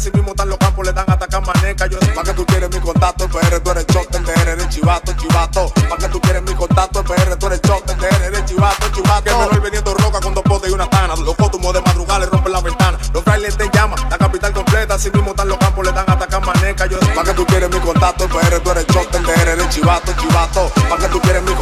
Si mismo están los campos, le dan hasta camaneca. Yo sé pa' que tú quieres mi contacto, PR, tú eres chote, eres el chivato, chivato. Pa' que tú quieres mi contacto, PR, tú eres chote, eres el chivato, chivato. Que menor vendiendo roca con dos potes y una tana. Los pótumos de madrugada le rompen la ventana. Los trailers te llaman, la capital completa. Si mismo están los campos, le dan hasta camaneca. Yo sé pa' que tú quieres mi contacto, PR, tú eres chote, eres el chivato, chivato. Pa' que tú quieres mi